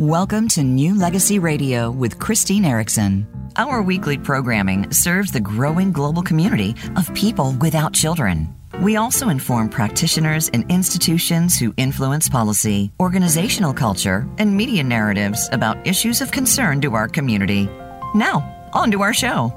Welcome to New Legacy Radio with Christine Erickson. Our weekly programming serves the growing global community of people without children. We also inform practitioners and institutions who influence policy, organizational culture, and media narratives about issues of concern to our community. Now, on to our show.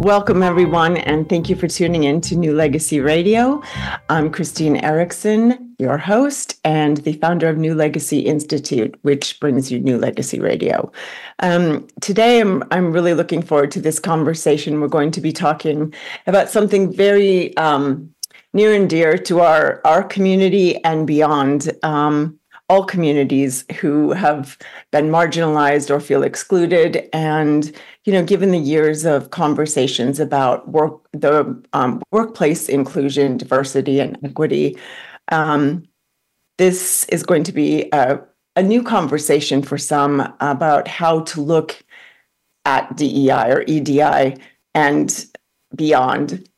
Welcome, everyone, and thank you for tuning in to New Legacy Radio. I'm Christine Erickson, your host and the founder of New Legacy Institute, which brings you New Legacy Radio. Um, today, I'm, I'm really looking forward to this conversation. We're going to be talking about something very um, near and dear to our, our community and beyond. Um, all communities who have been marginalized or feel excluded. And you know given the years of conversations about work the um, workplace inclusion diversity and equity um, this is going to be a, a new conversation for some about how to look at dei or edi and beyond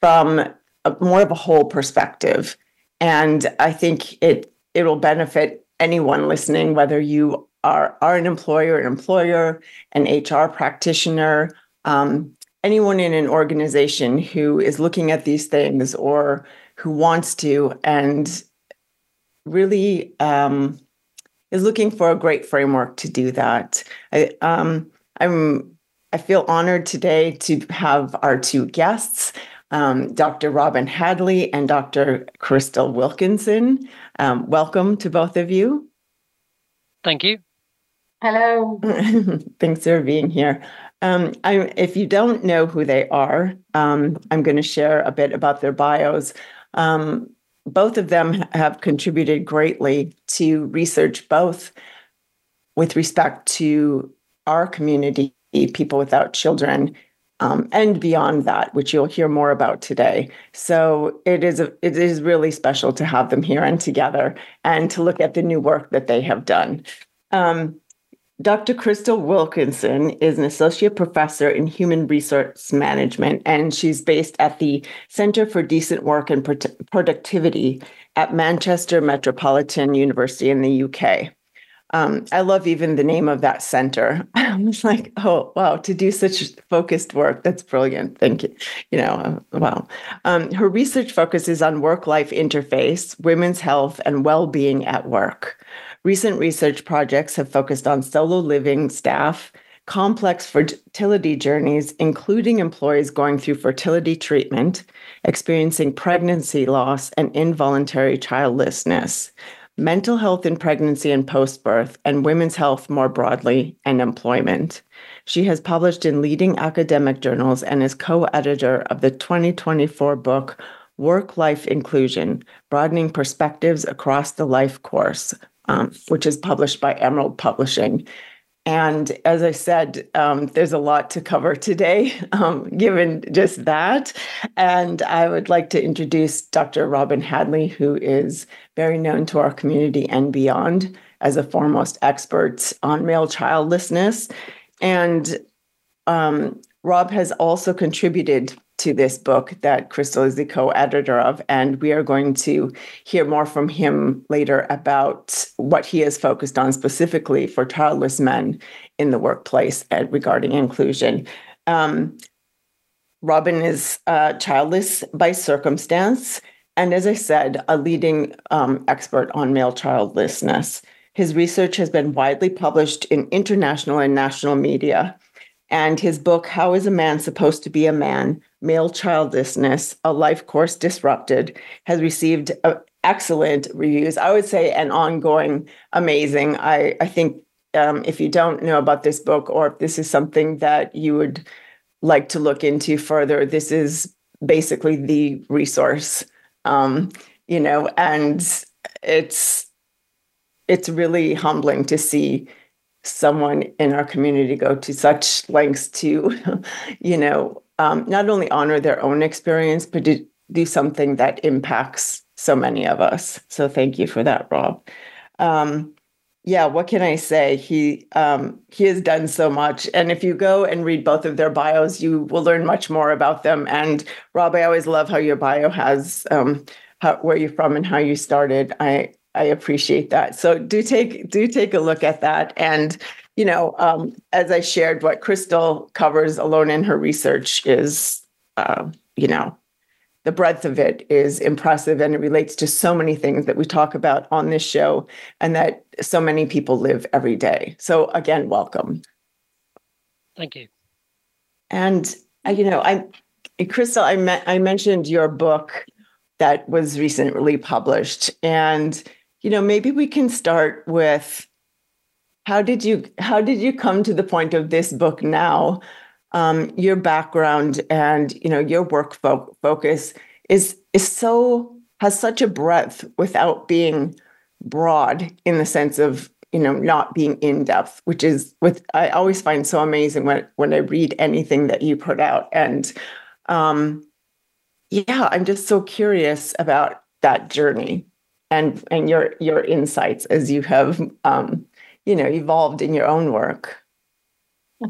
from a, more of a whole perspective. And i think it it'll benefit anyone listening, whether you are, are an employer, an employer, an HR practitioner, um, anyone in an organization who is looking at these things or who wants to and really um, is looking for a great framework to do that. I, um, I'm I feel honored today to have our two guests um, Dr. Robin Hadley and Dr. Krystal Wilkinson. Um, welcome to both of you. Thank you. Hello. Thanks for being here. Um, I, if you don't know who they are, um, I'm going to share a bit about their bios. Um, both of them have contributed greatly to research, both with respect to our community, people without children, um, and beyond that, which you'll hear more about today. So it is a, it is really special to have them here and together, and to look at the new work that they have done. Um, Dr. Krystal Wilkinson is an associate professor in human resource management, and she's based at the Center for Decent Work and Productivity at Manchester Metropolitan University in the UK. Um, I love even the name of that center. I was like, oh, wow, to do such focused work, that's brilliant. Thank you. You know, uh, wow. Um, her research focuses on work life interface, women's health, and well being at work. Recent research projects have focused on solo living staff, complex fertility journeys, including employees going through fertility treatment, experiencing pregnancy loss, and involuntary childlessness mental health in pregnancy and post birth, and women's health more broadly, and employment. She has published in leading academic journals and is co editor of the 2024 book Work Life Inclusion Broadening Perspectives Across the Life Course, um, which is published by Emerald Publishing. And as I said, um, there's a lot to cover today, um, given just that. And I would like to introduce Dr. Robin Hadley, who is very known to our community and beyond as a foremost expert on male childlessness. And um, Rob has also contributed to this book that Krystal is the co editor of. And we are going to hear more from him later about what he has focused on specifically for childless men in the workplace and regarding inclusion. Um, Robin is uh, childless by circumstance. And as I said, a leading um, expert on male childlessness. His research has been widely published in international and national media. And his book, How is a Man Supposed to Be a Man? Male Childlessness, A Life Course Disrupted, has received uh, excellent reviews. I would say an ongoing amazing. I, I think um, if you don't know about this book or if this is something that you would like to look into further, this is basically the resource. Um, you know, and it's it's really humbling to see someone in our community go to such lengths to, you know, um, not only honor their own experience, but to do something that impacts so many of us. So thank you for that, Rob. Um, yeah, what can I say? He um, he has done so much, and if you go and read both of their bios, you will learn much more about them. And Rob, I always love how your bio has um, how, where you're from and how you started. I I appreciate that. So do take do take a look at that. And you know, um, as I shared, what Krystal covers alone in her research is, uh, you know, the breadth of it is impressive and it relates to so many things that we talk about on this show and that so many people live every day. So again, welcome. Thank you. And uh, you know, I, Krystal, I me- I mentioned your book that was recently published, and you know, maybe we can start with how did you how did you come to the point of this book now? Um, your background and you know your work fo- focus is is so has such a breadth without being broad in the sense of you know not being in depth which is with i always find so amazing when when i read anything that you put out and um yeah i'm just so curious about that journey and and your your insights as you have um you know evolved in your own work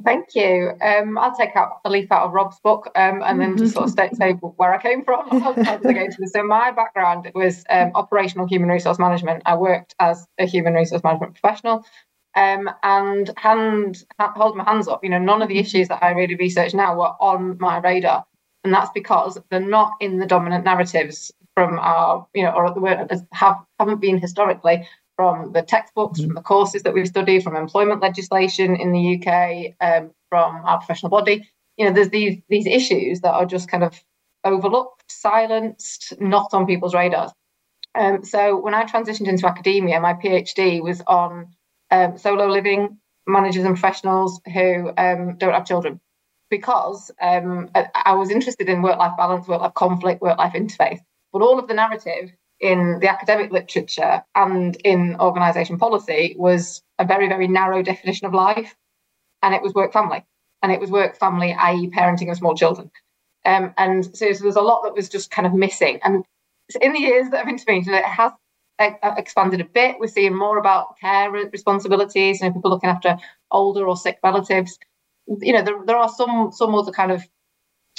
Thank you. Um, I'll take out a leaf out of Rob's book um, and then just sort of state, say where I came from. so my background was um, operational human resource management. I worked as a human resource management professional. Um, and hand hold my hands up. You know, none of the issues that I really research now were on my radar, and that's because they're not in the dominant narratives from our, you know, or the have haven't been historically from the textbooks, from the courses that we've studied, from employment legislation in the UK, um, from our professional body. You know, there's these these issues that are just kind of overlooked, silenced, not on people's radars. Um, so when I transitioned into academia, my PhD was on um, solo living managers and professionals who um, don't have children, because um, I, I was interested in work life balance, work life conflict, work life interface. But all of the narrative in the academic literature and in organisation policy was a very, very narrow definition of life. And it was work family. And it was work family, i.e., parenting of small children. Um, and so, so, there's a lot that was just kind of missing. And in the years that have intervened, it has uh, expanded a bit. We're seeing more about care responsibilities, you know, people looking after older or sick relatives. You know, there, there are some some other kind of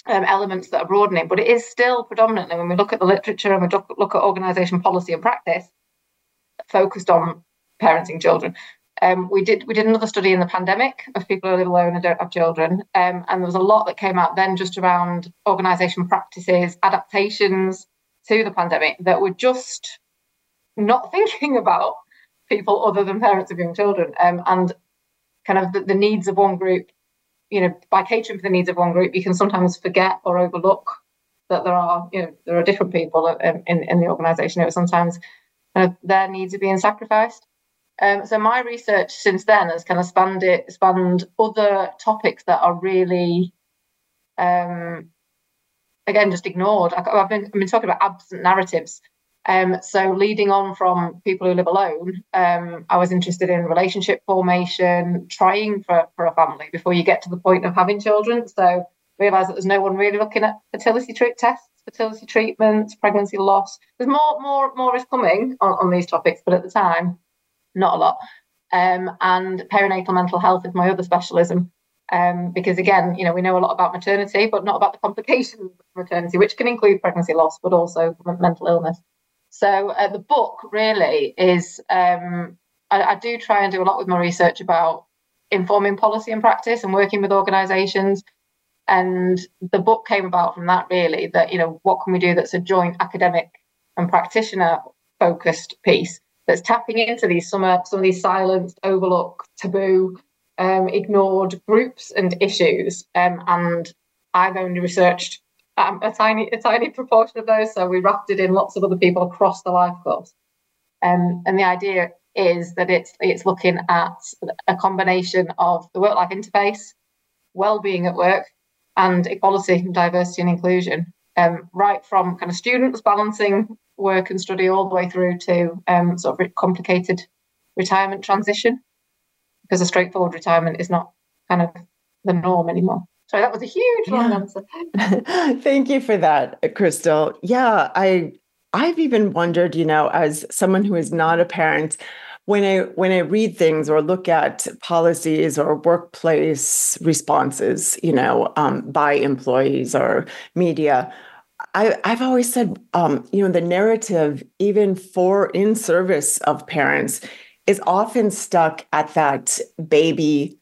um, elements that are broadening, but it is still predominantly when we look at the literature and we look, at organisation policy and practice focused on parenting children. Um, we did we did another study in the pandemic of people who live alone and don't have children, um, and there was a lot that came out then just around organisation practices, adaptations to the pandemic that were just not thinking about people other than parents of young children, um, and kind of the, the needs of one group you know, by catering for the needs of one group, you can sometimes forget or overlook that there are, you know, there are different people in, in, in the organisation who sometimes uh, their needs are being sacrificed. Um, so my research since then has kind of spanned it, spanned other topics that are really, um, again, just ignored. I've been, I've been talking about absent narratives um, so leading on from people who live alone, um, I was interested in relationship formation, trying for, for a family before you get to the point of having children. So realise that there's no one really looking at fertility treat tests, fertility treatments, pregnancy loss. There's more, more, more is coming on, on these topics, but at the time, not a lot. Um, and perinatal mental health is my other specialism. Um, because again, you know, we know a lot about maternity, but not about the complications of maternity, which can include pregnancy loss, but also mental illness. So uh, the book really is, um, I, I, do try and do a lot with my research about informing policy and practice and working with organisations. And the book came about from that really, that, you know, what can we do that's a joint academic and practitioner focused piece that's tapping into these some, some of these silenced, overlooked, taboo, um, ignored groups and issues. Um, and I've only researched um, a tiny a tiny proportion of those. So we wrapped it in lots of other people across the life course. Um, and the idea is that it's it's looking at a combination of the work life interface, well-being at work, and equality, diversity, and inclusion. Um, right from kind of students balancing work and study all the way through to um, sort of complicated retirement transition, because a straightforward retirement is not kind of the norm anymore. Sorry, that was a huge long answer. Thank you for that, Krystal. Yeah, I I've even wondered, you know, as someone who is not a parent, when I when I read things or look at policies or workplace responses, you know, um, by employees or media, I, I've always said, um, you know, the narrative, even for in service of parents, is often stuck at that baby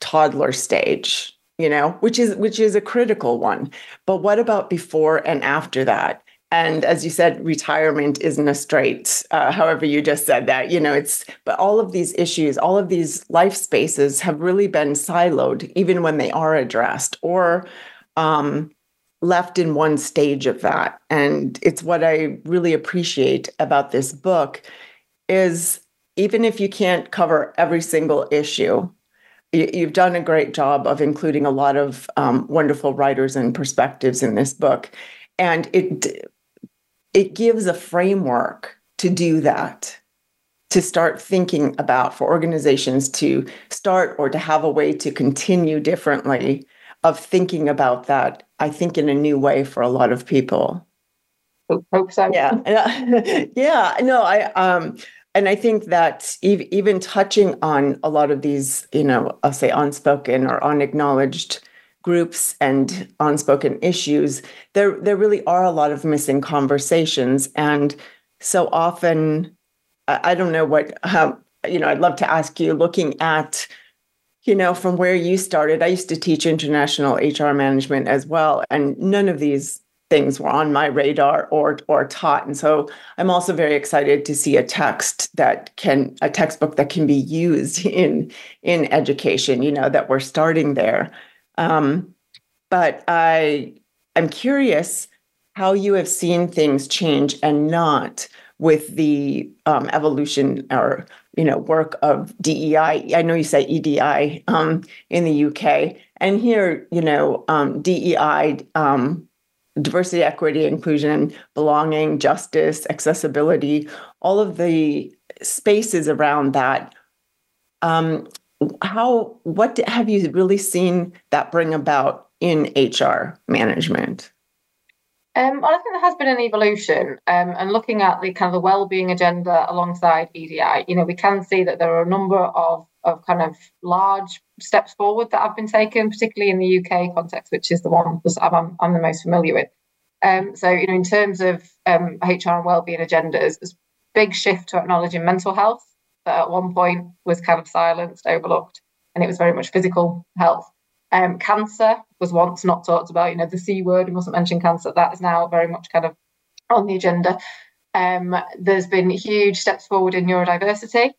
toddler stage you know which is which is a critical one. But what about before and after that? And as you said retirement isn't a straight uh, however you just said that you know it's but all of these issues all of these life spaces have really been siloed even when they are addressed or um, left in one stage of that. And it's what i really appreciate about this book is even if you can't cover every single issue you've done a great job of including a lot of um, wonderful writers and perspectives in this book. And it it gives a framework to do that to start thinking about for organizations to start or to have a way to continue differently of thinking about that i think in a new way for a lot of people. Hope so yeah. Yeah. No i um and I think that even touching on a lot of these, you know, I'll say unspoken or unacknowledged groups and unspoken issues, there there really are a lot of missing conversations, and so often, I, don't know what, how, you know, I'd love to ask you, looking at, you know, from where you started. I used to teach international HR management as well, and none of these things were on my radar or or taught. And so i'm also very excited to see a text that can a textbook that can be used in in education you know that we're starting there. Um, but i i'm curious how you have seen things change and not with the um, evolution or you know work of DEI. I. Know you say EDI um, in the UK, and here you know um, DEI um, diversity, equity, inclusion, belonging, justice, accessibility, all of the spaces around that. Um, how what have you really seen that bring about in HR management? Um, well, I think there has been an evolution, um, and looking at the kind of the well-being agenda alongside EDI, you know, we can see that there are a number of of kind of large steps forward that have been taken, particularly in the UK context, which is the one I'm, I'm the most familiar with. Um, so, you know, in terms of um, HR and wellbeing agendas, there's a big shift to acknowledging mental health that at one point was kind of silenced, overlooked, and it was very much physical health. Um, cancer was once not talked about, you know, the C word, we mustn't mention cancer. That is now very much kind of on the agenda. Um, there's been huge steps forward in neurodiversity.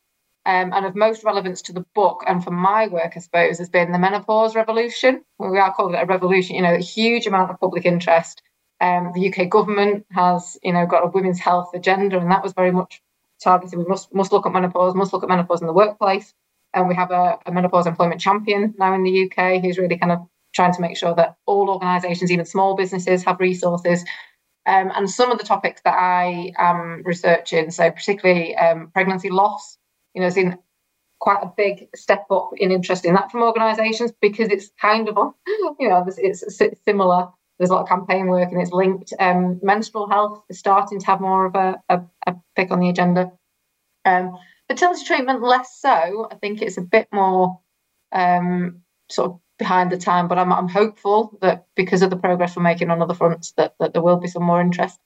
Um, and of most relevance to the book and for my work, I suppose, has been the menopause revolution. We are calling it a revolution, you know, a huge amount of public interest. Um, the UK government has, you know, got a women's health agenda, and that was very much targeted. We must must look at menopause, must look at menopause in the workplace. And we have a, a menopause employment champion now in the UK who's really kind of trying to make sure that all organisations, even small businesses, have resources. Um, and some of the topics that I am researching, so particularly um, pregnancy loss, you know, seen quite a big step up in interest in that from organisations because it's kind of, you know, it's, it's similar. There's a lot of campaign work and it's linked. Um, menstrual health is starting to have more of a, a, a pick on the agenda. Um, fertility treatment, less so. I think it's a bit more um, sort of behind the time, but I'm, I'm hopeful that because of the progress we're making on other fronts, that, that there will be some more interest.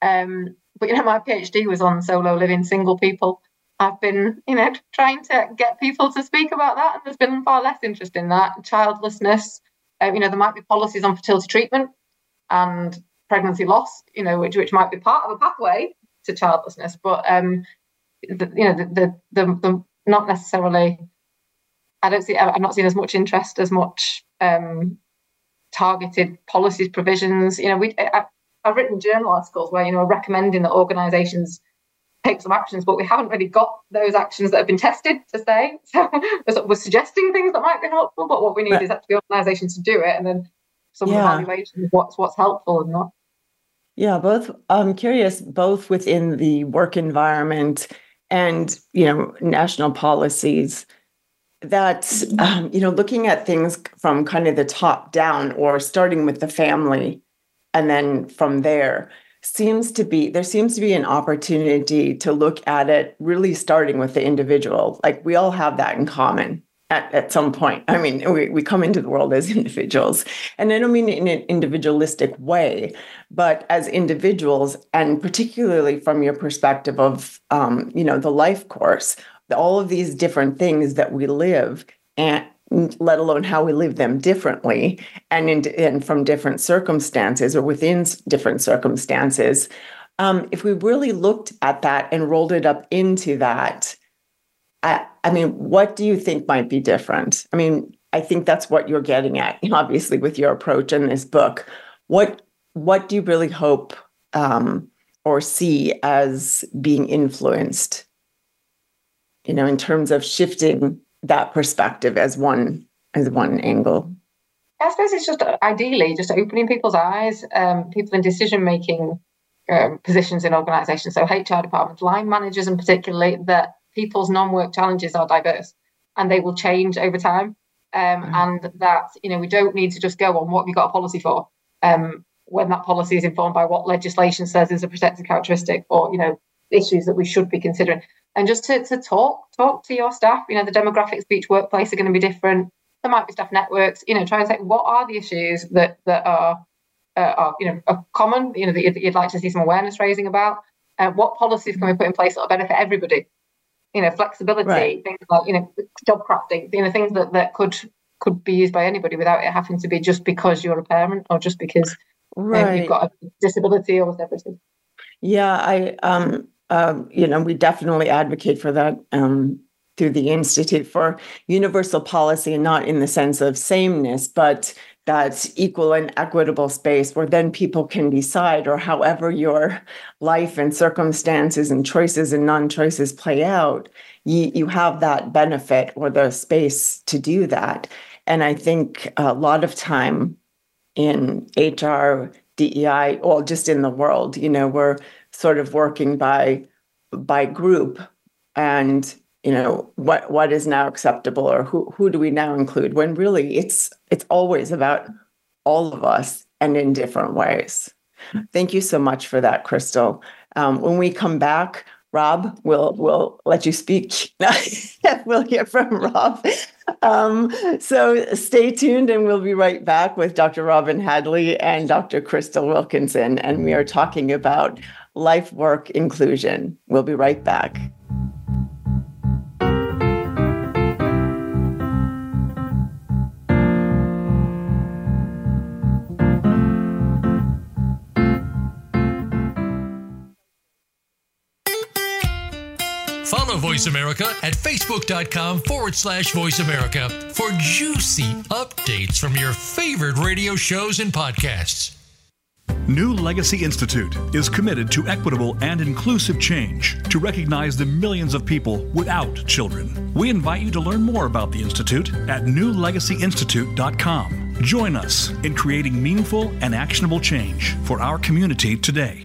Um, but you know, my PhD was on solo living single people. I've been, you know, trying to get people to speak about that, and there's been far less interest in that. Childlessness, uh, you know, there might be policies on fertility treatment and pregnancy loss, you know, which which might be part of a pathway to childlessness, but um, the, you know, the, the the, the not necessarily. I don't see. I'm not seeing as much interest, as much um, targeted policies provisions. You know, we. I, I've written journal articles where you know recommending that organisations take some actions, but we haven't really got those actions that have been tested to say. So we're suggesting things that might be helpful, but what we need right. is actually organisations to do it, and then some yeah. evaluation of what's what's helpful and not. Yeah, both. I'm curious, both within the work environment and you know national policies that um, you know looking at things from kind of the top down or starting with the family and then from there seems to be there seems to be an opportunity to look at it really starting with the individual. Like we all have that in common at, at some point. I mean, we, we come into the world as individuals. And I don't mean in an individualistic way, but as individuals, and particularly from your perspective of, um, you know, the life course, all of these different things that we live and let alone how we live them differently and in, and from different circumstances or within different circumstances um, if we really looked at that and rolled it up into that I, I mean, what do you think might be different? I mean, I think that's what you're getting at, obviously, with your approach in this book. What what do you really hope um, or see as being influenced? You know, in terms of shifting that perspective as one as one angle. I suppose it's just ideally just opening people's eyes, um, people in decision making um, positions in organisations, so HR departments, line managers, in particularly that people's non-work challenges are diverse and they will change over time. Um, mm. And that you know we don't need to just go on what we've got a policy for. Um, when that policy is informed by what legislation says is a protected characteristic or you know issues that we should be considering and just to, to talk talk to your staff you know the demographics of each workplace are going to be different there might be staff networks you know try and say what are the issues that that are uh, are you know are common you know that you'd, you'd like to see some awareness raising about uh, what policies can we put in place that will benefit everybody you know, flexibility, right. things like, you know, job crafting, you know, things that, that could could be used by anybody without it having to be just because you're a parent or just because right. um, you've got a disability or whatever it is. Yeah, I um um, you know, we definitely advocate for that um, through the Institute for Universal Policy, and not in the sense of sameness, but that equal and equitable space where then people can decide, or however your life and circumstances and choices and non choices play out, you, you have that benefit or the space to do that. And I think a lot of time in HR, DEI, or just in the world, you know, we're sort of working by by group and you know what what is now acceptable or who who do we now include when really it's it's always about all of us and in different ways. Thank you so much for that krystal. Um, when we come back rob we'll we'll let you speak. We'll hear from rob. Um, so stay tuned and we'll be right back with dr robin hadley and dr krystal wilkinson and we are talking about life work inclusion. We'll be right back Voice America at facebook.com forward slash voice America for juicy updates from your favorite radio shows and podcasts. New Legacy Institute is committed to equitable and inclusive change to recognize the millions of people without children. We invite you to learn more about the Institute at newlegacyinstitute.com. Join us in creating meaningful and actionable change for our community today.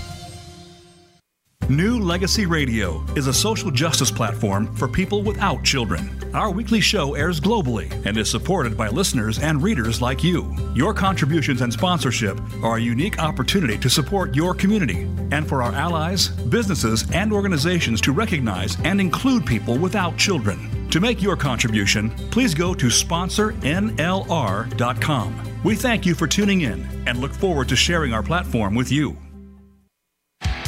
New Legacy Radio is a social justice platform for people without children. Our weekly show airs globally and is supported by listeners and readers like you. Your contributions and sponsorship are a unique opportunity to support your community and for our allies, businesses, and organizations to recognize and include people without children. To make your contribution, please go to sponsornlr.com. We thank you for tuning in and look forward to sharing our platform with you.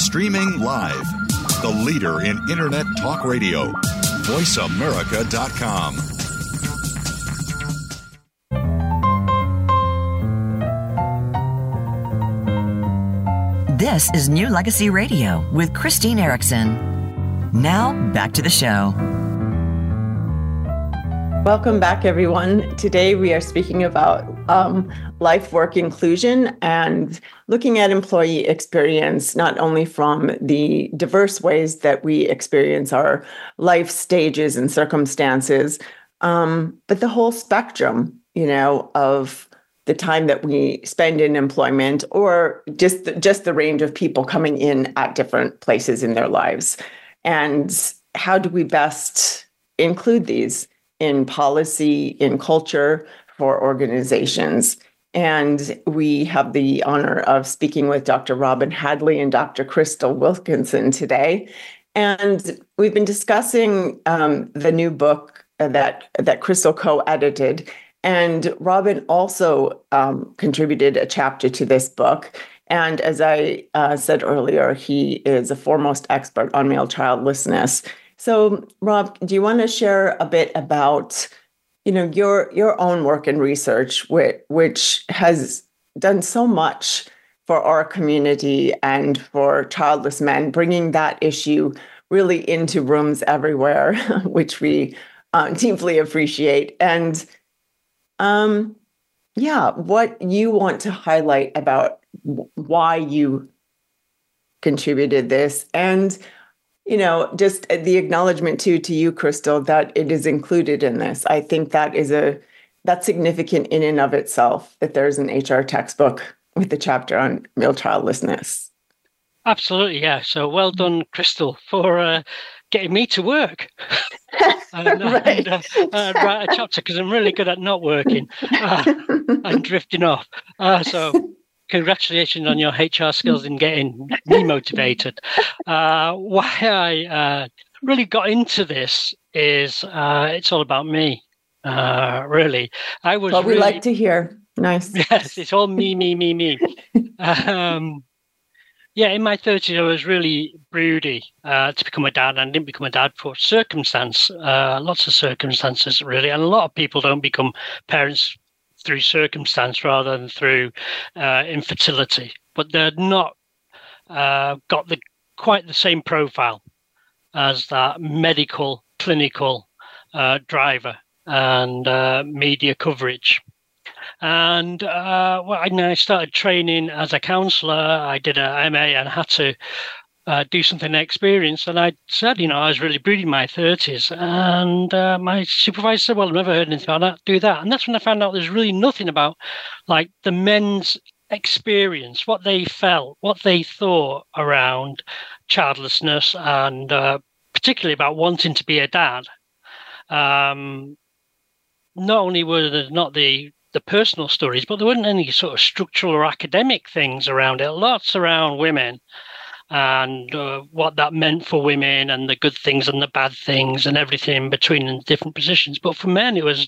Streaming live. The leader in Internet talk radio. VoiceAmerica.com. This is New Legacy Radio with Christine Erickson. Now, back to the show. Welcome back, everyone. Today we are speaking about um, life work inclusion and looking at employee experience, not only from the diverse ways that we experience our life stages and circumstances, um, but the whole spectrum, you know, of the time that we spend in employment or just the, just the range of people coming in at different places in their lives. And how do we best include these? In policy, in culture for organizations. And we have the honor of speaking with Dr. Robin Hadley and Dr. Krystal Wilkinson today. And we've been discussing um, the new book that, that Krystal co edited. And Robin also um, contributed a chapter to this book. And as I uh, said earlier, he is a foremost expert on male childlessness. So, Rob, do you want to share a bit about, you know, your your own work and research, which, which has done so much for our community and for childless men, bringing that issue really into rooms everywhere, which we uh, deeply appreciate. And um, yeah, what you want to highlight about why you contributed this and you know, just the acknowledgement too to you, Krystal, that it is included in this. I think that is a that's significant in and of itself that there's an HR textbook with the chapter on male childlessness. Absolutely, yeah. So well done, Krystal, for uh, getting me to work and, uh, right. and uh, uh, write a chapter because I'm really good at not working uh, and drifting off. Uh, so congratulations on your HR skills in getting me motivated. Uh, why I uh, really got into this is uh, it's all about me. Uh, really, I was. What really, we like to hear. Nice. Yes, it's all me, me, me, me. um, yeah, in my 30s, I was really broody uh, to become a dad, and I didn't become a dad for circumstance. Uh, lots of circumstances, really, and a lot of people don't become parents through circumstance rather than through uh, infertility. But they're not uh, got the quite the same profile as that medical clinical uh, driver and uh, media coverage. And uh, I, I started training as a counsellor. I did a MA and had to uh, do something experience. And I said, you know, I was really broody in my 30s. And uh, my supervisor said, well, I've never heard anything about that. Do that. And that's when I found out there's really nothing about like the men's experience, what they felt, what they thought around childlessness, and uh, particularly about wanting to be a dad. Um, not only were there not the the personal stories, but there weren't any sort of structural or academic things around it. Lots around women and uh, what that meant for women and the good things and the bad things and everything in between in different positions. But for men, it was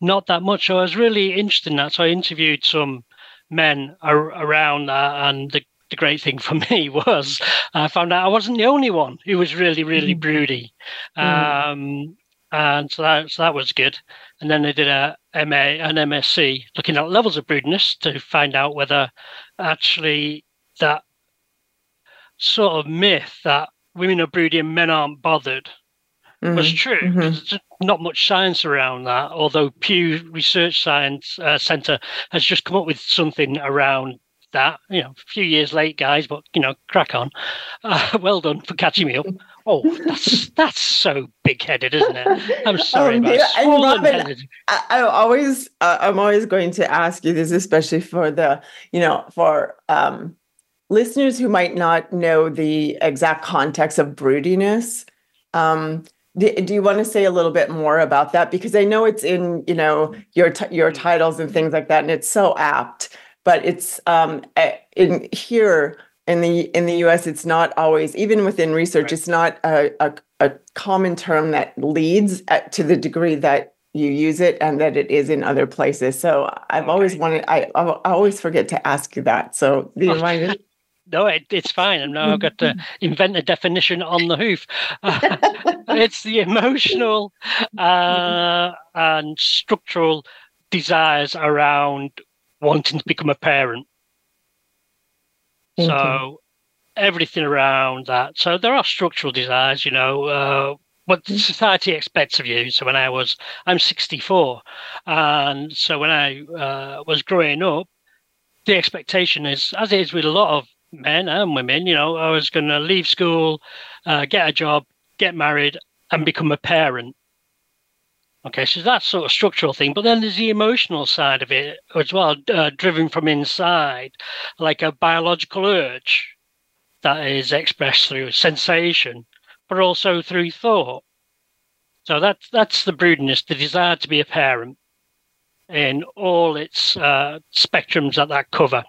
not that much. So I was really interested in that. So I interviewed some men ar- around that. And the, the great thing for me was I found out I wasn't the only one who was really, really mm. broody. Mm. Um, and so that, so that was good. And then I did a MA, an MSc, looking at levels of broodiness to find out whether actually that sort of myth that women are broody and men aren't bothered mm-hmm. was true. Mm-hmm. There's not much science around that, although Pew Research Science uh, Center has just come up with something around that. You know, a few years late, guys, but you know, crack on. Uh, well done for catching me up. Oh, that's that's so big-headed, isn't it? I'm sorry, but Robin, I, I always, uh, I'm always going to ask you this, especially for the, you know, for um, listeners who might not know the exact context of broodiness, um, do, do, you want to say a little bit more about that? Because I know it's in you know your t- your titles and things like that, and it's so apt. But it's um, in here in the in the U.S. It's not always even within research. Right. It's not a, a, a common term that leads at, to the degree that you use it and that it is in other places. So I've okay. always wanted, I, I always forget to ask you that. So do you mind? No, it, it's fine. And now I've got to invent a definition on the hoof. Uh, it's the emotional uh, and structural desires around wanting to become a parent. Thank so, everything around that. So there are structural desires, you know, uh, what mm. society expects of you. So when I was, I'm 64, and so when I uh, was growing up, the expectation is, as it is with a lot of men and women, you know, I was going to leave school, uh, get a job, get married, and become a parent. Okay, so that's sort of structural thing, but then there's the emotional side of it as well, uh, driven from inside, like a biological urge that is expressed through sensation, but also through thought. So that's that's the broodiness, the desire to be a parent, in all its uh, spectrums that that cover.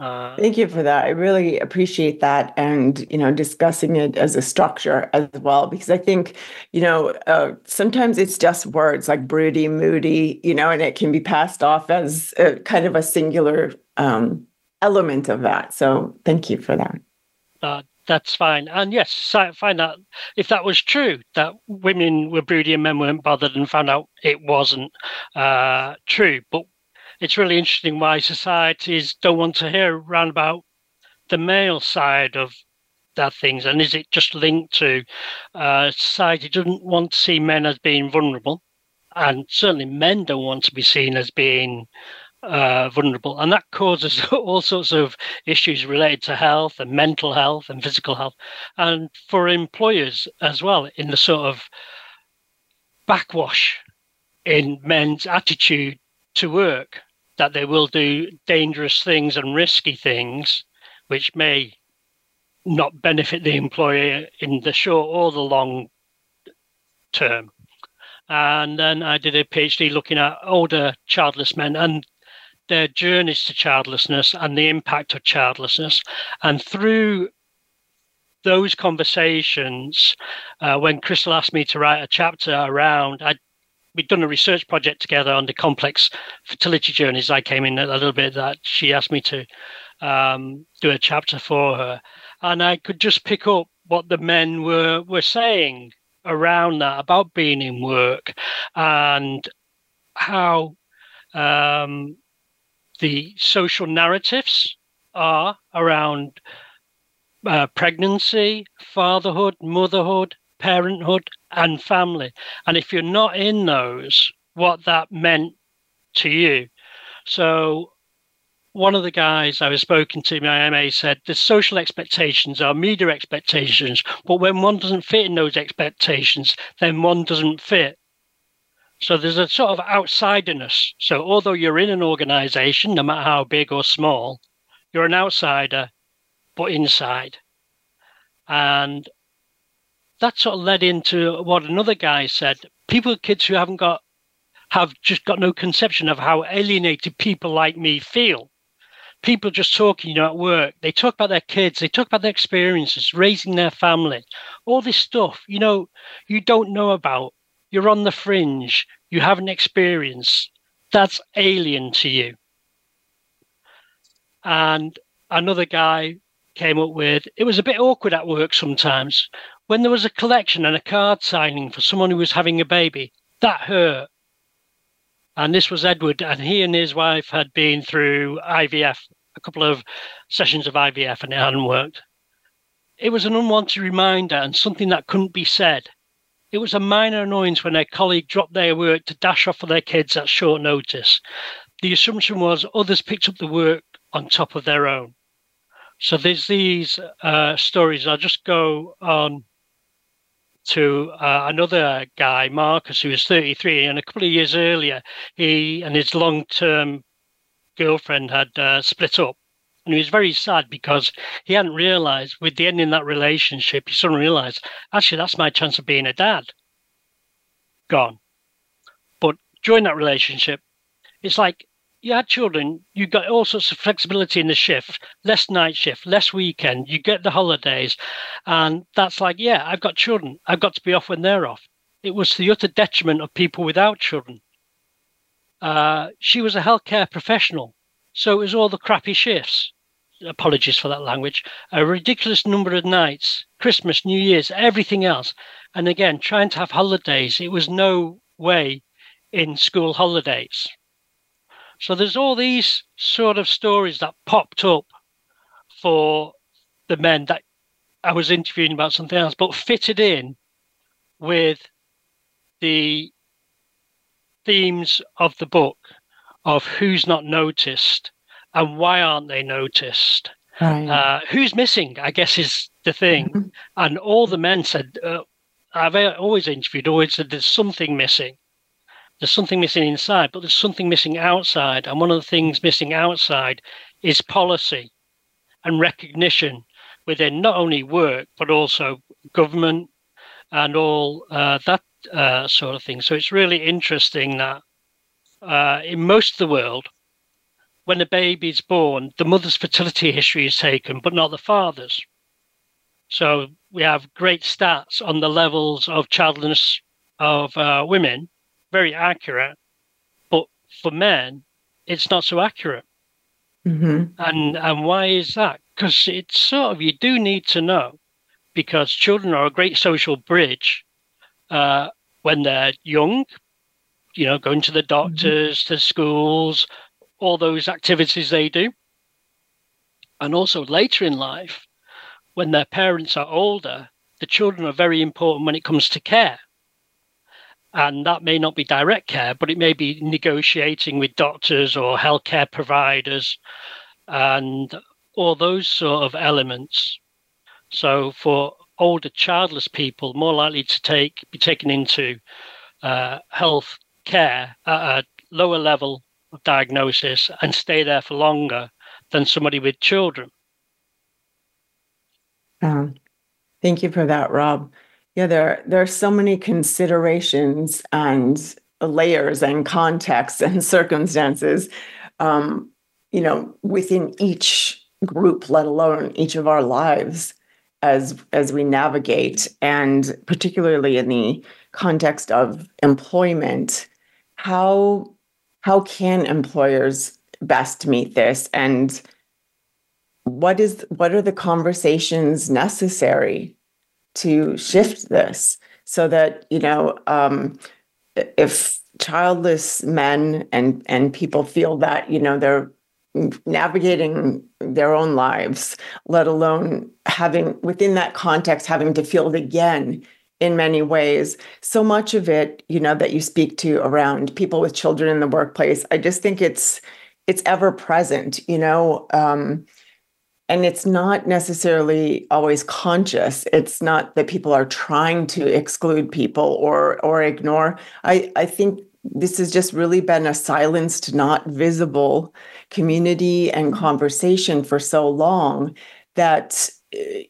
Uh, Thank you for that. I really appreciate that, and you know, discussing it as a structure as well, because I think, you know, uh, sometimes it's just words like broody, moody, you know, and it can be passed off as a, kind of a singular um, element of that. So, thank you for that. Uh, that's fine. And yes, I find that if that was true, that women were broody and men weren't bothered, and found out it wasn't uh, true. But it's really interesting why societies don't want to hear around about the male side of that things. And is it just linked to uh, society doesn't want to see men as being vulnerable? And certainly men don't want to be seen as being uh, vulnerable. And that causes all sorts of issues related to health and mental health and physical health and for employers as well in the sort of backwash in men's attitude to work that they will do dangerous things and risky things, which may not benefit the employer in the short or the long term. And then I did a PhD looking at older childless men and their journeys to childlessness and the impact of childlessness. And through those conversations, uh, when Krystal asked me to write a chapter around, I we'd done a research project together on the complex fertility journeys. I came in a little bit that she asked me to um, do a chapter for her, and I could just pick up what the men were were saying around that about being in work and how um, the social narratives are around uh, pregnancy, fatherhood, motherhood, parenthood, and family. And if you're not in those, what that meant to you. So one of the guys I was spoken to my MA said the social expectations are media expectations, but when one doesn't fit in those expectations, then one doesn't fit. So there's a sort of outsiderness. So although you're in an organization, no matter how big or small, you're an outsider, but inside. And that sort of led into what another guy said. People, kids who haven't got, have just got no conception of how alienated people like me feel. People just talking, you know, at work, they talk about their kids, they talk about their experiences, raising their family, all this stuff, you know, you don't know about. You're on the fringe, you haven't experienced. That's alien to you. And another guy came up with it was a bit awkward at work sometimes when there was a collection and a card signing for someone who was having a baby, that hurt. And this was Edward, and he and his wife had been through IVF, a couple of sessions of IVF, and it hadn't worked. It was an unwanted reminder and something that couldn't be said. It was a minor annoyance when a colleague dropped their work to dash off for their kids at short notice. The assumption was others picked up the work on top of their own. So there's these uh, stories. I'll just go on to uh, another guy, Marcus, who was 33, and a couple of years earlier, he and his long-term girlfriend had uh, split up. And he was very sad because he hadn't realized with the end in that relationship, he suddenly realized, actually, that's my chance of being a dad. Gone. But during that relationship, it's like you had children, you got all sorts of flexibility in the shift, less night shift, less weekend, you get the holidays. And that's like, yeah, I've got children. I've got to be off when they're off. It was the utter detriment of people without children. Uh, she was a healthcare professional. So it was all the crappy shifts. Apologies for that language. A ridiculous number of nights, Christmas, New Year's, everything else. And again, trying to have holidays, it was no way in school holidays so there's all these sort of stories that popped up for the men that I was interviewing about something else, but fitted in with the themes of the book of who's not noticed and why aren't they noticed. Right. Uh, who's missing? I guess is the thing. Mm-hmm. And all the men said, uh, I've always interviewed, always said there's something missing. There's something missing inside, but there's something missing outside. And one of the things missing outside is policy and recognition within not only work, but also government and all uh, that uh, sort of thing. So it's really interesting that uh, in most of the world, when a baby is born, the mother's fertility history is taken, but not the father's. So we have great stats on the levels of childlessness of uh, women, very accurate. But for men, it's not so accurate. Mm-hmm. And and why is that? Because it's sort of you do need to know, because children are a great social bridge uh, when they're young. You know, going to the mm-hmm. doctors, mm-hmm. to schools, all those activities they do, and also later in life when their parents are older, the children are very important when it comes to care. And that may not be direct care, but it may be negotiating with doctors or healthcare providers and all those sort of elements. So for older childless people, more likely to take be taken into uh, health care at a lower level of diagnosis and stay there for longer than somebody with children. Um, thank you for that, Rob. Yeah, there there are so many considerations and layers and contexts and circumstances, um, you know, within each group, let alone each of our lives as as we navigate, and particularly in the context of employment, how how can employers best meet this? And what is what are the conversations necessary to shift this so that you know um, if childless men and and people feel that you know they're navigating their own lives let alone having within that context having to feel it again in many ways so much of it you know that you speak to around people with children in the workplace i just think it's it's ever present you know um, and it's not necessarily always conscious. It's not that people are trying to exclude people or or ignore. I i think this has just really been a silenced not visible community and conversation for so long that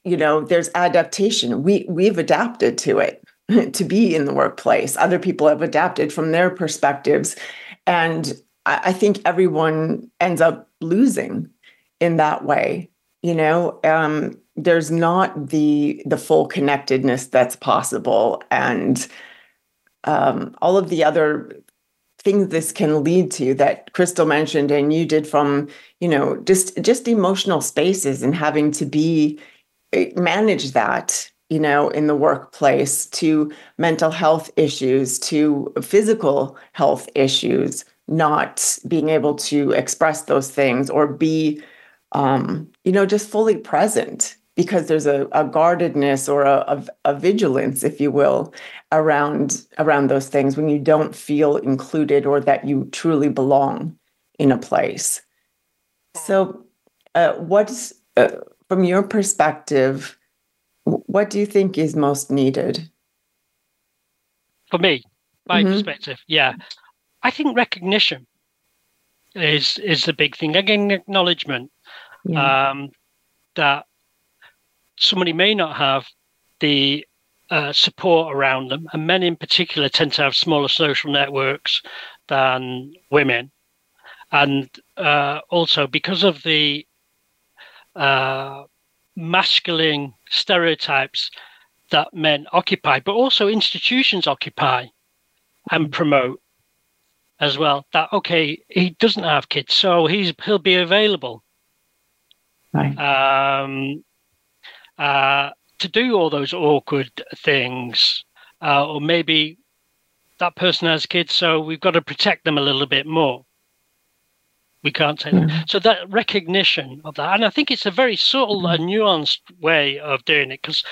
you know there's adaptation. We we've adapted to it to be in the workplace. Other people have adapted from their perspectives. And I, I think everyone ends up losing in that way you know um, there's not the the full connectedness that's possible. And um, all of the other things this can lead to that krystal mentioned and you did from you know just just emotional spaces and having to be eh, manage that you know in the workplace to mental health issues to physical health issues not being able to express those things or be um, you know, just fully present because there's a, a guardedness or a, a, a, vigilance, if you will, around around those things when you don't feel included or that you truly belong in a place. So, uh, what's uh, from your perspective? What do you think is most needed? For me, my mm-hmm. perspective, yeah, I think recognition is is the big thing. Again, acknowledgement yeah. um, that somebody may not have the uh, support around them, and men in particular tend to have smaller social networks than women, and uh, also because of the uh, masculine stereotypes that men occupy, but also institutions occupy and mm. promote as well. That okay, he doesn't have kids, so he's he'll be available. Right. Um, uh, to do all those awkward things, uh, or maybe that person has kids, so we've got to protect them a little bit more. We can't take mm-hmm. that. So that recognition of that, and I think it's a very subtle and nuanced way of doing it. Because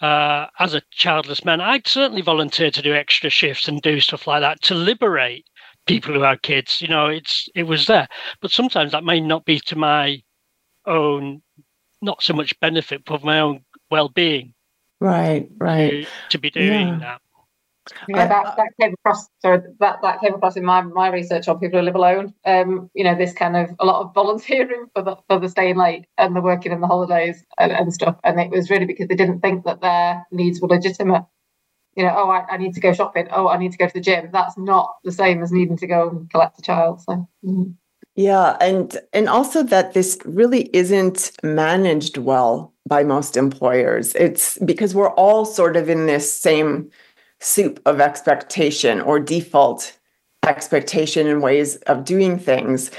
uh, as a childless man, I'd certainly volunteer to do extra shifts and do stuff like that to liberate people who have kids. You know, it's it was there, but sometimes that may not be to my own, not so much benefit, but my own well-being. Right, right. To, to be doing yeah. that. Yeah, that, that came across. Sorry, that that came across in my, my research on people who live alone. Um, you know, this kind of a lot of volunteering for the for the staying late and the working in the holidays and, and stuff. And it was really because they didn't think that their needs were legitimate. You know, oh, I, I need to go shopping. Oh, I need to go to the gym. That's not the same as needing to go and collect a child. So. Mm-hmm. Yeah, and and also that this really isn't managed well by most employers. It's because we're all sort of in this same soup of expectation or default expectation and ways of doing things.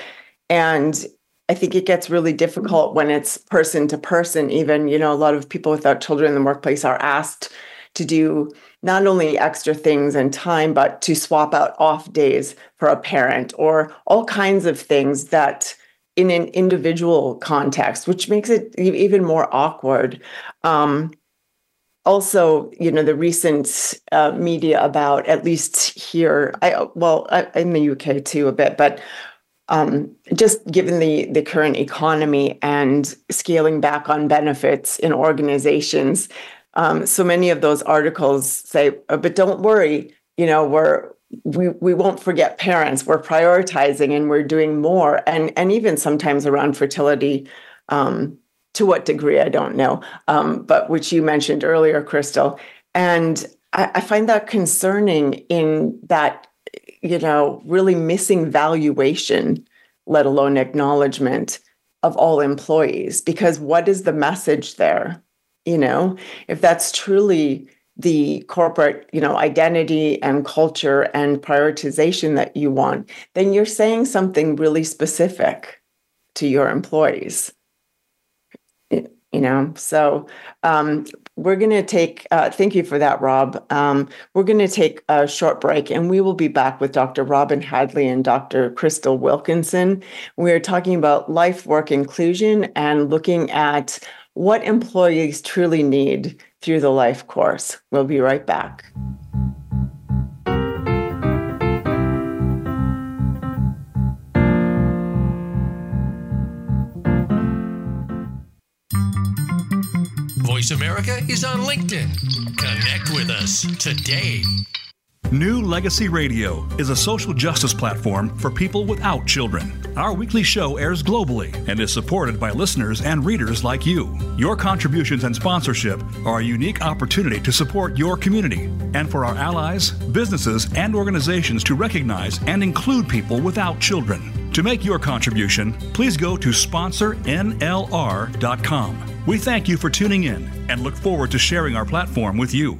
And I think it gets really difficult when it's person to person. Even, you know, a lot of people without children in the workplace are asked to do not only extra things and time, but to swap out off days for a parent or all kinds of things that in an individual context, which makes it even more awkward. Um, also, you know, the recent uh, media about, at least here, I well, I, in the UK too a bit, but um, just given the the current economy and scaling back on benefits in organizations, um, so many of those articles say, oh, "But don't worry, you know, we're we we won't forget parents. We're prioritizing and we're doing more, and and even sometimes around fertility." Um, to what degree, I don't know, um, but which you mentioned earlier, Krystal. And I, I find that concerning in that, you know, really missing valuation, let alone acknowledgement of all employees. Because what is the message there? You know, if that's truly the corporate you know identity and culture and prioritization that you want then you're saying something really specific to your employees you know? So um, we're going to take uh, thank you for that rob. Um, we're going to take a short break and we will be back with dr robin hadley and dr krystal wilkinson. We're talking about life work inclusion and looking at what employees truly need through the life course we'll be right back Voice America is on LinkedIn. Connect with us today. New Legacy Radio is a social justice platform for people without children. Our weekly show airs globally and is supported by listeners and readers like you. Your contributions and sponsorship are a unique opportunity to support your community and for our allies, businesses, and organizations to recognize and include people without children. To make your contribution, please go to sponsornlr.com. We thank you for tuning in and look forward to sharing our platform with you.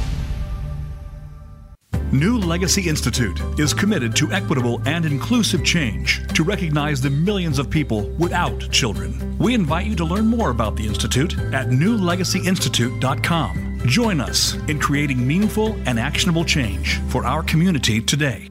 New Legacy Institute is committed to equitable and inclusive change to recognize the millions of people without children. We invite you to learn more about the Institute at newlegacyinstitute.com. Join us in creating meaningful and actionable change for our community today.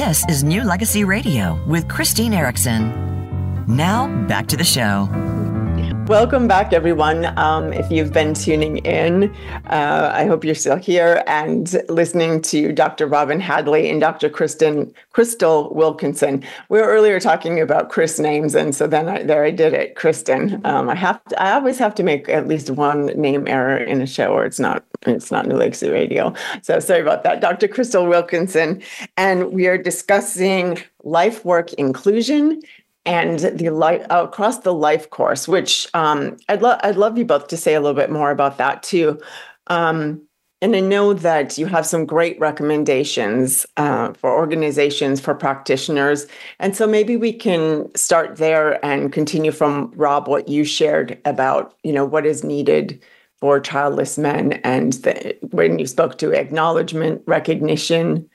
This is New Legacy Radio with Christine Erickson. Now, back to the show. Welcome back, everyone. Um, if you've been tuning in, uh, I hope you're still here and listening to Dr. Robin Hadley and Dr. Kristen Krystal Wilkinson. We were earlier talking about Chris names, and so then I, there I did it, Kristen. Um, I have to, I always have to make at least one name error in a show, or it's not it's not New Legacy Radio. So sorry about that, Dr. Krystal Wilkinson, and we are discussing life work inclusion and the life across the life course, which um, I'd love I'd love you both to say a little bit more about that too. Um, and I know that you have some great recommendations uh, for organizations, for practitioners. And so maybe we can start there and continue from Rob what you shared about, you know, what is needed for childless men and the, when you spoke to acknowledgement, recognition,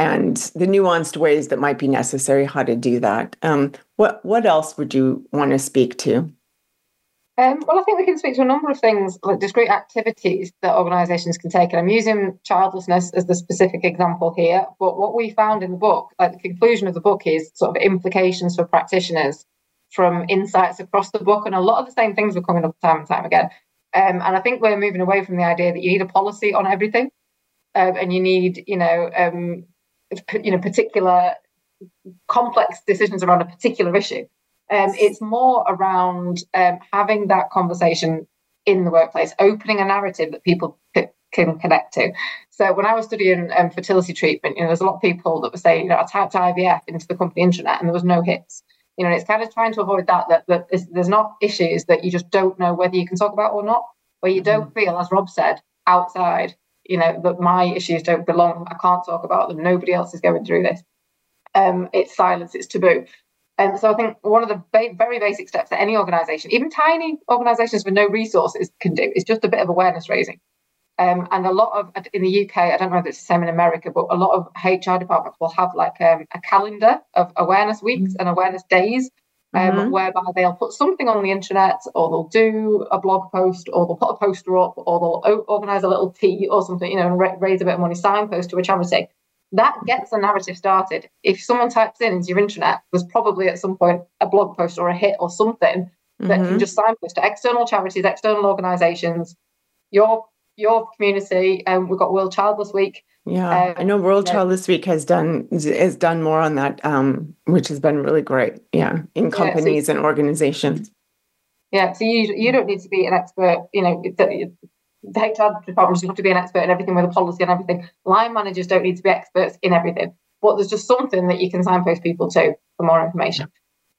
and the nuanced ways that might be necessary how to do that. Um, what what else would you want to speak to? Um, well, I think we can speak to a number of things, like discrete activities that organisations can take. And I'm using childlessness as the specific example here. But what we found in the book, like the conclusion of the book, is sort of implications for practitioners from insights across the book. And a lot of the same things were coming up time and time again. Um, and I think we're moving away from the idea that you need a policy on everything. Um, and you need, you know, um, you know particular complex decisions around a particular issue. Um, it's more around um, having that conversation in the workplace, opening a narrative that people c- can connect to. So when I was studying um, fertility treatment, you know, there's a lot of people that were saying, you know, I typed IVF into the company intranet and there was no hits. You know, it's kind of trying to avoid that, that, that there's not issues that you just don't know whether you can talk about or not, where you don't mm-hmm. feel, as Rob said, outside you know that my issues don't belong. I can't talk about them. Nobody else is going through this. Um, it's silence. It's taboo. And so i think one of the ba- very basic steps that any organization even tiny organizations with no resources can do is just a bit of awareness raising. Um, and a lot of in the uk i don't know if it's the same in america but a lot of hr departments will have like um, a calendar of awareness weeks mm-hmm. and awareness days um, mm-hmm. whereby they'll put something on the intranet or they'll do a blog post or they'll put a poster up or they'll organize a little tea or something, you know, and raise a bit of money, signpost to a charity. That gets the narrative started. If someone types in into your intranet, there's probably at some point a blog post or a hit or something that mm-hmm. can just signpost to external charities, external organizations, your your community. Um, we've got World Childless Week. Yeah, um, I know World know, Childless Week has done has done more on that, um, which has been really great. Yeah, in companies yeah, so, and organizations. Yeah, so you you don't need to be an expert. You know, the, the HR department doesn't have to be an expert in everything with a policy and everything. Line managers don't need to be experts in everything. But there's just something that you can signpost people to for more information.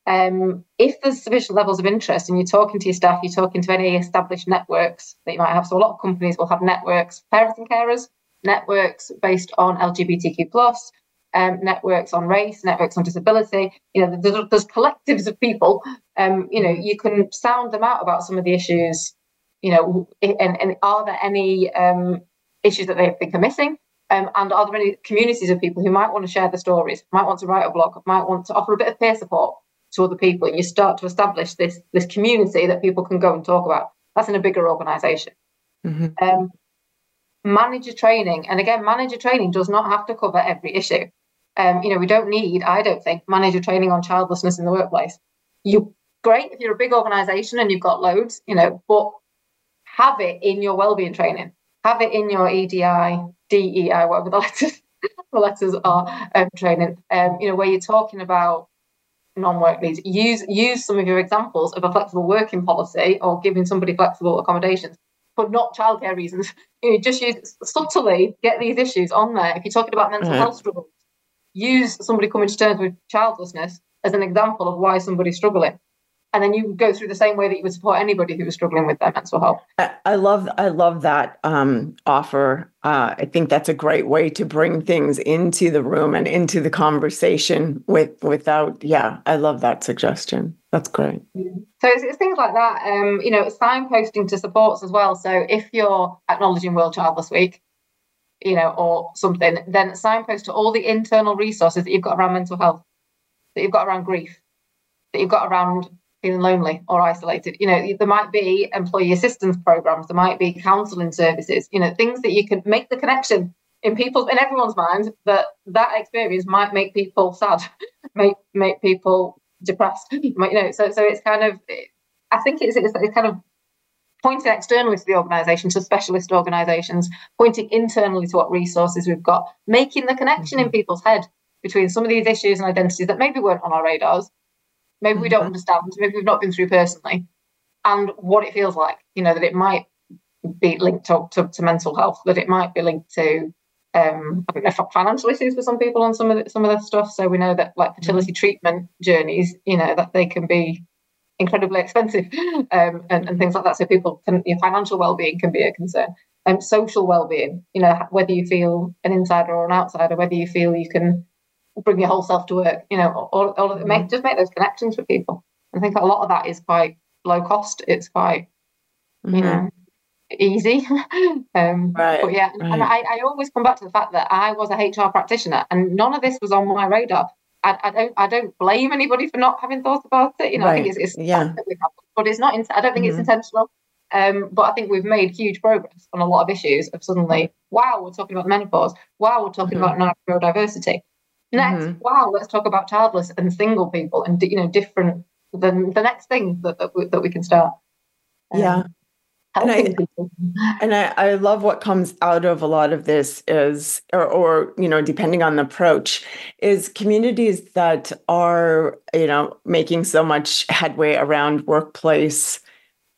Um, if there's sufficient levels of interest and you're talking to your staff, you're talking to any established networks that you might have. So a lot of companies will have networks, parents and carers, networks based on LGBTQ plus, um, networks on race, networks on disability. You know, there's, there's collectives of people. Um, you know, you can sound them out about some of the issues. You know, and, and are there any um, issues that they think are missing? Um, and are there any communities of people who might want to share the stories, might want to write a blog, might want to offer a bit of peer support to other people? And you start to establish this this community that people can go and talk about. That's in a bigger organisation. Mm-hmm. Um, manager training, and again, manager training does not have to cover every issue. Um, you know, we don't need, I don't think, manager training on childlessness in the workplace. You great if you're a big organization and you've got loads, you know, but have it in your wellbeing training. Have it in your EDI, DEI, whatever the letters the letters are um, training. Um, you know, where you're talking about non-work needs. Use use some of your examples of a flexible working policy or giving somebody flexible accommodations for not childcare reasons. You know, just use subtly get these issues on there. If you're talking about mental health struggles, use somebody coming to terms with childlessness as an example of why somebody's struggling and then you go through the same way that you would support anybody who was struggling with their mental health. I love I love that um, offer. Uh, I think that's a great way to bring things into the room and into the conversation with without. Yeah, I love that suggestion. That's great. So it's, it's things like that. Um, you know, signposting to supports as well. So if you're acknowledging World Childless Week, you know, or something, then signpost to all the internal resources that you've got around mental health, that you've got around grief, that you've got around feeling lonely or isolated. You know, there might be employee assistance programs, there might be counselling services, you know, things that you can make the connection in people's in everyone's mind that that experience might make people sad, make make people depressed. you know, so so it's kind of I think it's it's, it's kind of pointing externally to the organisation, to specialist organisations, pointing internally to what resources we've got, making the connection mm-hmm. in people's head between some of these issues and identities that maybe weren't on our radars, maybe we don't mm-hmm. understand, maybe we've not been through personally, and what it feels like. You know that it might be linked to, to, to mental health, that it might be linked to um, I know financial issues for some people on some of the, some of the stuff. So we know that like fertility mm-hmm. treatment journeys, you know, that they can be incredibly expensive um, and, and, things like that. So people can, your financial well-being can be a concern. Um, social well-being, you know, whether you feel an insider or an outsider, whether you feel you can bring your whole self to work, you know, all, all of it, make, mm-hmm. just make those connections with people. I think a lot of that is quite low cost. It's quite, mm-hmm. you know, easy. um, right, but yeah, right. and I, I always come back to the fact that I was a HR practitioner and none of this was on my radar. I, I don't I don't blame anybody for not having thought about it. You know, right. I think it's, it's yeah, but it's not. I don't think mm-hmm. it's intentional. Um, but I think we've made huge progress on a lot of issues. Of suddenly, wow, we're talking about menopause. Wow, we're talking mm-hmm. about neurodiversity. Next, mm-hmm. wow, let's talk about childless and single people and you know different. than the next thing that that we, that we can start. Um, yeah, and I, and I, I love what comes out of a lot of this is or, or you know depending on the approach is communities that are you know making so much headway around workplace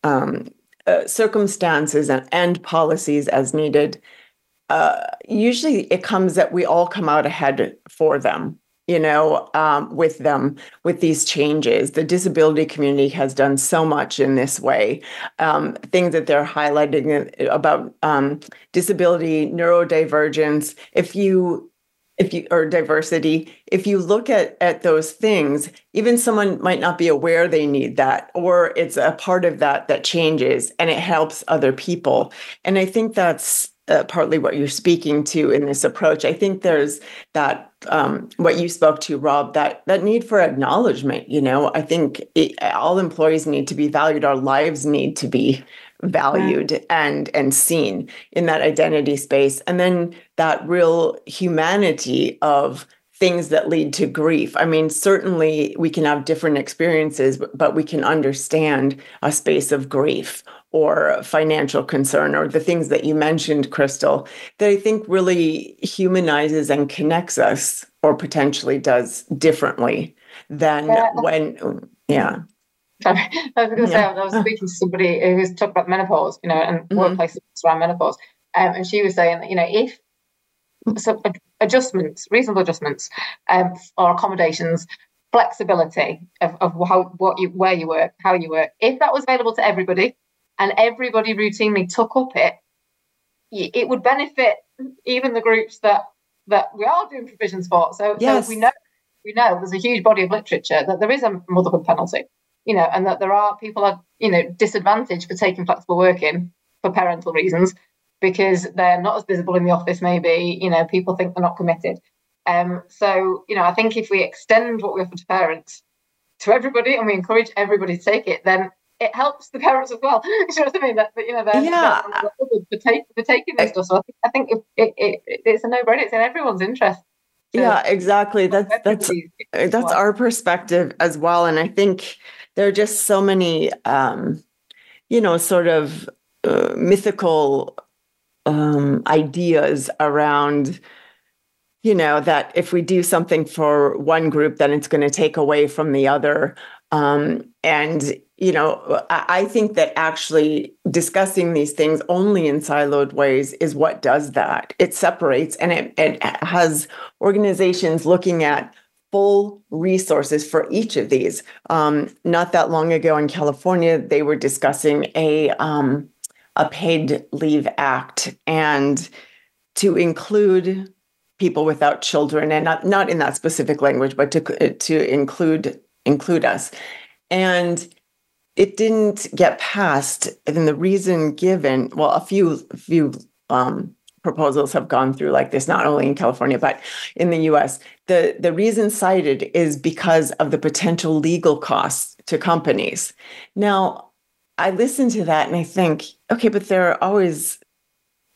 um, uh, circumstances and, and policies as needed uh, usually it comes that we all come out ahead for them you know, um, with them with these changes. The disability community has done so much in this way. Um, things that they're highlighting about um, disability, neurodivergence. If you if you or diversity if you look at at those things even someone might not be aware they need that or it's a part of that that changes and it helps other people and i think that's uh, partly what you're speaking to in this approach. I think there's that um, what you spoke to, Rob, that that need for acknowledgement. You know, I think it, all employees need to be valued. Our lives need to be valued yeah. and and seen in that identity space, and then that real humanity of things that lead to grief. I mean, certainly we can have different experiences, but we can understand a space of grief or financial concern or the things that you mentioned, Krystal, that I think really humanizes and connects us or potentially does differently than yeah. when, yeah. Sorry. I was going to say, I was speaking to somebody who was talking about menopause, you know, and mm-hmm. workplaces around menopause. Um, and she was saying that, you know, if so adjustments, reasonable adjustments, um, or accommodations, flexibility of, of how what you where you work, how you work, if that was available to everybody, and everybody routinely took up it, it would benefit even the groups that that we are doing provisions for. So, yes. so we know we know there's a huge body of literature that there is a motherhood penalty, you know, and that there are people are you know disadvantaged for taking flexible working for parental reasons because they're not as visible in the office. Maybe you know people think they're not committed. Um, so you know, I think if we extend what we offer to parents to everybody and we encourage everybody to take it, then it helps the parents as well. you know what I mean? That, you know, they're, yeah. They're for, take, for taking this stuff. So I think, I think it, it, it, it's a no-brainer. It's in everyone's interest. Yeah, exactly. That's that's that's our perspective as well, and I think there are just so many, um, you know, sort of uh, mythical um, ideas around you know that if we do something for one group then it's going to take away from the other um, and you know, I think that actually discussing these things only in siloed ways is what does that. It separates and it, it has organizations looking at full resources for each of these. Um, not that long ago in California, they were discussing a um, a paid leave act and to include people without children and not not in that specific language, but to to include include us. And it didn't get passed. And the reason given, well, a few few um, proposals have gone through like this, not only in California but in the U.S. The the reason cited is because of the potential legal costs to companies. Now, I listen to that and I think, okay, but there are always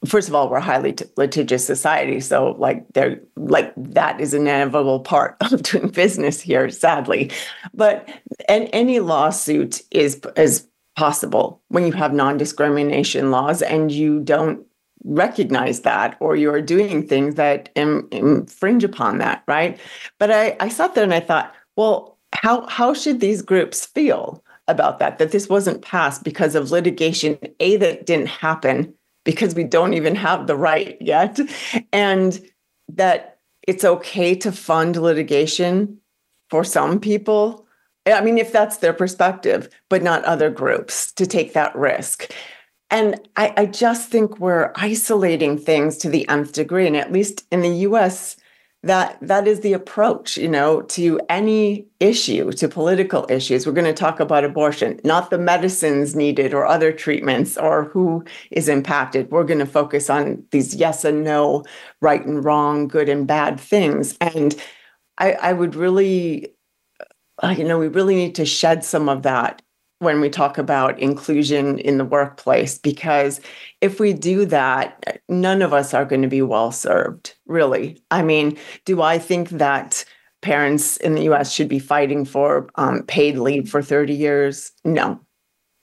first of all, we're a highly litigious society, so like they're like that is an inevitable part of doing business here, sadly. But and any lawsuit is is possible when you have non-discrimination laws and you don't recognize that or you're doing things that Im- infringe upon that right but I, I sat there and i thought well how how should these groups feel about that that this wasn't passed because of litigation a that didn't happen because we don't even have the right yet and that it's okay to fund litigation for some people. I mean if that's their perspective but not other groups to take that risk. And I, I just think we're isolating things to the nth degree and at least in the us that that is the approach you know to any issue to political issues. We're going to talk about abortion not the medicines needed or other treatments or who is impacted. We're going to focus on these yes and no right and wrong good and bad things. And i i would really uh, you know we really need to shed some of that when we talk about inclusion in the workplace because if we do that none of us are going to be well served really. I mean do i think that parents in the us should be fighting for um, paid leave for 30 years? No.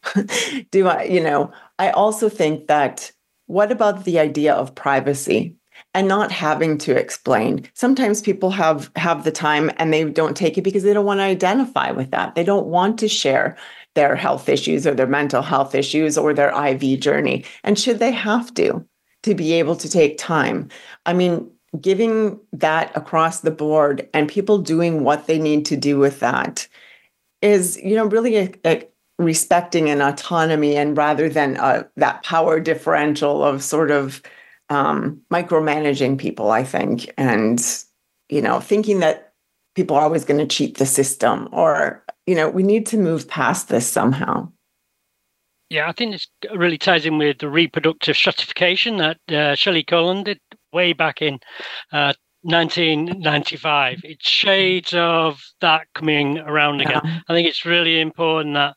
Do i you know i also think that what about the idea of privacy and not having to explain? Sometimes people have have the time and they don't take it because they don't want to identify with that. They don't want to share their health issues or their mental health issues or their IV journey? And should they have to to be able to take time? I mean, giving that across the board and people doing what they need to do with that is, you know, really a, a respecting an autonomy and rather than uh, that power differential of sort of um, micromanaging people, I think, and you know, thinking that people are always going to cheat the system or you know, we need to move past this somehow. Yeah, I think this really ties in with the reproductive stratification that uh, Shellee Colen did way back in uh, 1995. It's shades of that coming around again. Yeah. I think it's really important that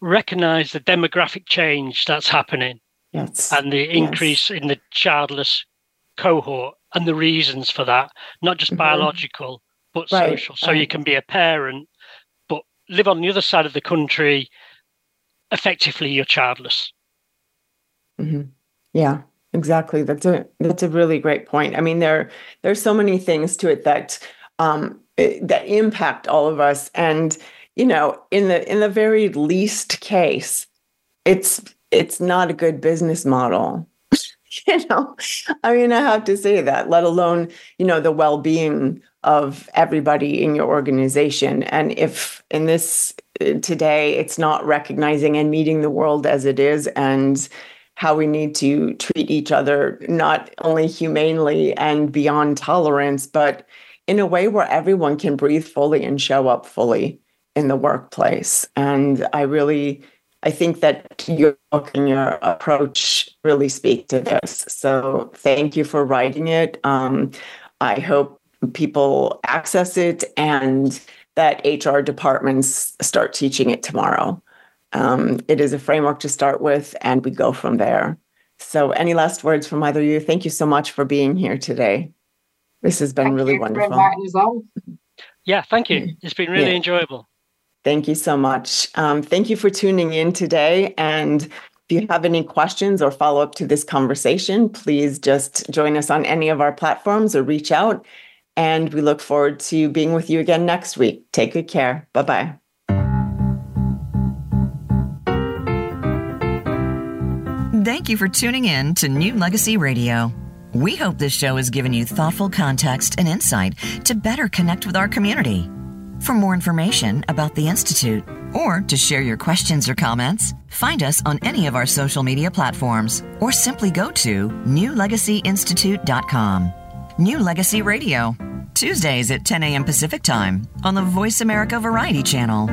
recognize the demographic change that's happening yes. and the increase yes. in the childless cohort and the reasons for that, not just mm-hmm. biological, but right. social. So right. you can be a parent live on the other side of the country, effectively you're childless. Mm-hmm. Yeah, exactly. That's a that's a really great point. I mean, there there's so many things to it that um, that impact all of us, and you know, in the in the very least case, it's it's not a good business model. you know, I mean, I have to say that. Let alone you know the well being of everybody in your organization. And if in this uh, today, it's not recognizing and meeting the world as it is and how we need to treat each other, not only humanely and beyond tolerance, but in a way where everyone can breathe fully and show up fully in the workplace. And I really, I think that your book and your approach really speak to this. So thank you for writing it. Um, I hope people access it and that HR departments start teaching it tomorrow. Um, it is a framework to start with, and we go from there. So, any last words from either of you? Thank you so much for being here today. This has been thank really wonderful. Yeah, thank you. It's been really yeah. enjoyable. Thank you so much. Um, thank you for tuning in today. And if you have any questions or follow up to this conversation, please just join us on any of our platforms or reach out. And we look forward to being with you again next week. Take good care. Bye bye. Thank you for tuning in to New Legacy Radio. We hope this show has given you thoughtful context and insight to better connect with our community. For more information about the Institute or to share your questions or comments, find us on any of our social media platforms or simply go to newlegacyinstitute.com. New Legacy Radio, Tuesdays at 10 a.m. Pacific Time on the Voice America Variety Channel.